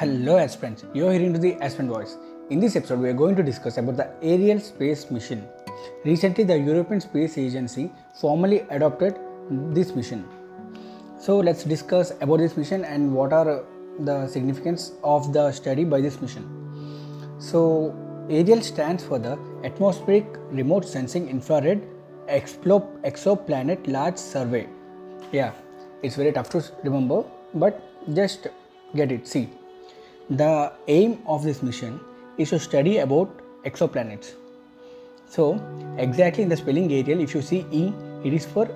Hello aspirants, you are hearing to the aspirant voice. In this episode, we are going to discuss about the Ariel space mission. Recently, the European Space Agency formally adopted this mission. So let's discuss about this mission and what are the significance of the study by this mission. So Ariel stands for the Atmospheric Remote Sensing Infrared Exoplanet Large Survey. Yeah, it's very tough to remember, but just get it. See, the aim of this mission is to study about exoplanets. So exactly in the spelling Ariel, if you see E, it is for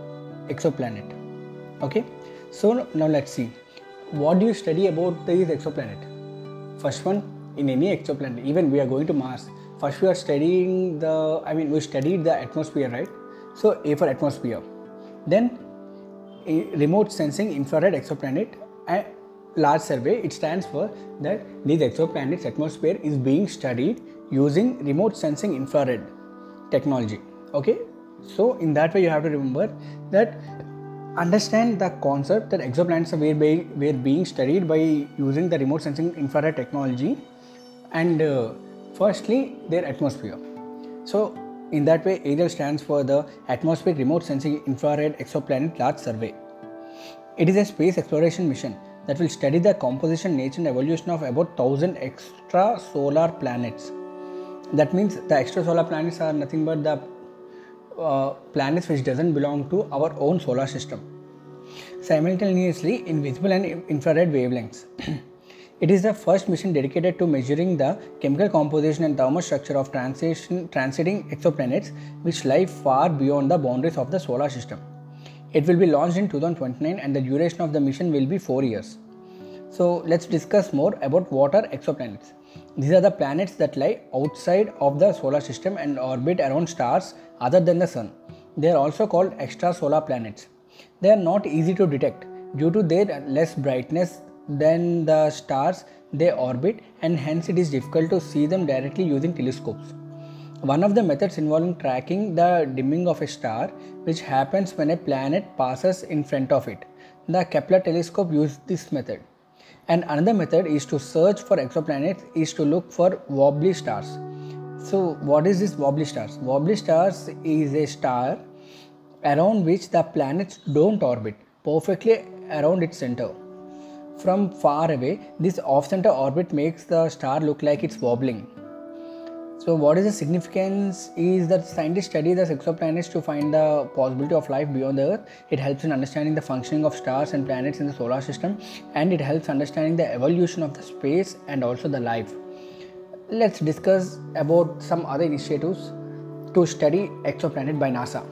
exoplanet. Okay. So now let's see. What do you study about these exoplanet? First one, in any exoplanet, even we are going to Mars. First we are studying the, I mean we studied the atmosphere, right? So A for atmosphere. Then remote sensing infrared exoplanet large survey it stands for that these exoplanets atmosphere is being studied using remote sensing infrared technology. Okay? So in that way you have to remember that understand the concept that exoplanets were being, were being studied by using the remote sensing infrared technology and uh, firstly their atmosphere. So in that way ariel stands for the atmospheric remote sensing infrared exoplanet large survey. It is a space exploration mission that will study the composition nature and evolution of about 1000 extra solar planets. That means the extra solar planets are nothing but the uh, planets which doesn't belong to our own solar system. Simultaneously in visible and infrared wavelengths. It is the first mission dedicated to measuring the chemical composition and thermal structure of transiting exoplanets which lie far beyond the boundaries of the solar system it will be launched in 2029 and the duration of the mission will be 4 years so let's discuss more about what are exoplanets these are the planets that lie outside of the solar system and orbit around stars other than the sun. They are also called extrasolar planets. They are not easy to detect due to their less brightness than the stars they orbit and hence it is difficult to see them directly using telescopes. One of the methods involving tracking the dimming of a star which happens when a planet passes in front of it. The Kepler telescope used this method. And another method is to search for exoplanets is to look for wobbly stars. So what is this wobbly stars? Wobbly stars is a star around which the planets don't orbit perfectly around its center. From far away, this off-center orbit makes the star look like it's wobbling. So what is the significance is that scientists study the exoplanets to find the possibility of life beyond the Earth. It helps in understanding the functioning of stars and planets in the solar system and it helps understanding the evolution of the space and also the life. Let's discuss about some other initiatives to study exoplanet by NASA.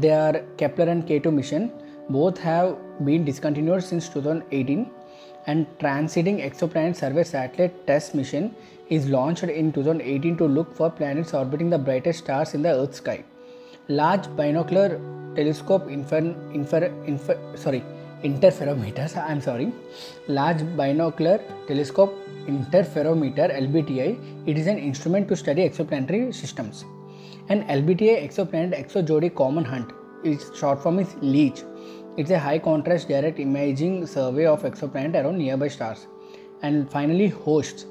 They are Kepler and K2 mission. Both have been discontinued since 2018 and Transiting Exoplanet Survey Satellite TESS Mission is launched in 2018 to look for planets orbiting the brightest stars in the Earth's sky. Large binocular telescope infer, infer, infer, sorry, interferometers, I'm sorry, large binocular telescope interferometer LBTI, it is an instrument to study exoplanetary systems. An LBTI exoplanet exozodi common hunt, its short form is LEECH. It's a high contrast direct imaging survey of exoplanet around nearby stars. And finally, HOSTS,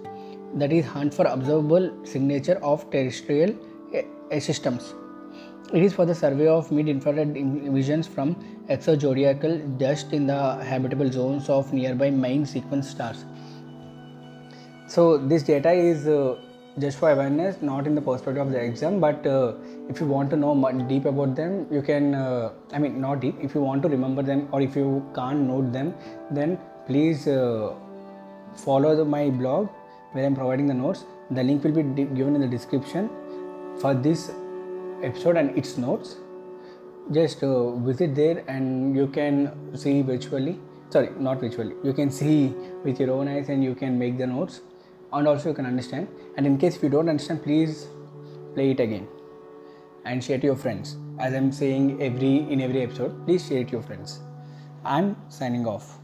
that is hunt for observable signature of terrestrial systems. It is for the survey of mid-infrared emissions from exozodiacal dust in the habitable zones of nearby main sequence stars. So this data is uh, just for awareness, not in the perspective of the exam. But uh, if you want to know deep about them, you can. Uh, I mean, not deep. If you want to remember them, or if you can't note them, then please follow the, my blog where I'm providing the notes. The link will be given in the description for this episode and its notes. Just uh, visit there and you can see virtually. Sorry, not virtually. You can see with your own eyes and you can make the notes and also you can understand. And in case if you don't understand, please play it again and share to your friends. As I'm saying every in every episode, please share it to your friends. I'm signing off.